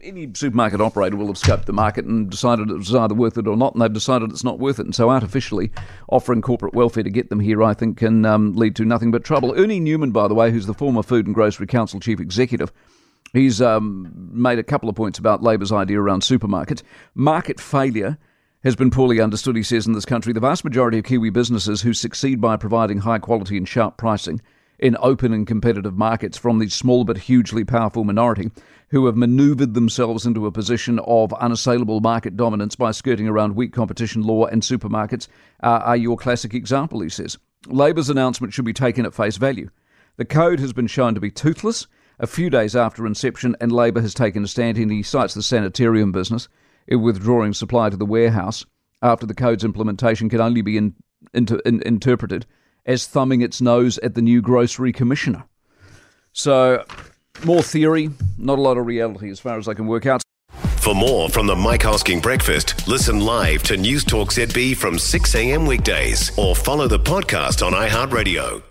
Any supermarket operator will have scoped the market and decided it was either worth it or not, and they've decided it's not worth it. And so, artificially offering corporate welfare to get them here, I think, can um, lead to nothing but trouble. Ernie Newman, by the way, who's the former Food and Grocery Council chief executive, he's um, made a couple of points about Labour's idea around supermarkets. Market failure has been poorly understood, he says, in this country. The vast majority of Kiwi businesses who succeed by providing high quality and sharp pricing in open and competitive markets from the small but hugely powerful minority who have manoeuvred themselves into a position of unassailable market dominance by skirting around weak competition law and supermarkets uh, are your classic example, he says. Labour's announcement should be taken at face value. The code has been shown to be toothless a few days after inception, and Labor has taken a stand and he cites the sanitarium business in withdrawing supply to the warehouse after the code's implementation can only be in, in, interpreted as thumbing its nose at the new grocery commissioner. So more theory, not a lot of reality as far as I can work out. For more from the Mike Hosking Breakfast, listen live to News Talk ZB from 6 a.m. weekdays or follow the podcast on iHeartRadio.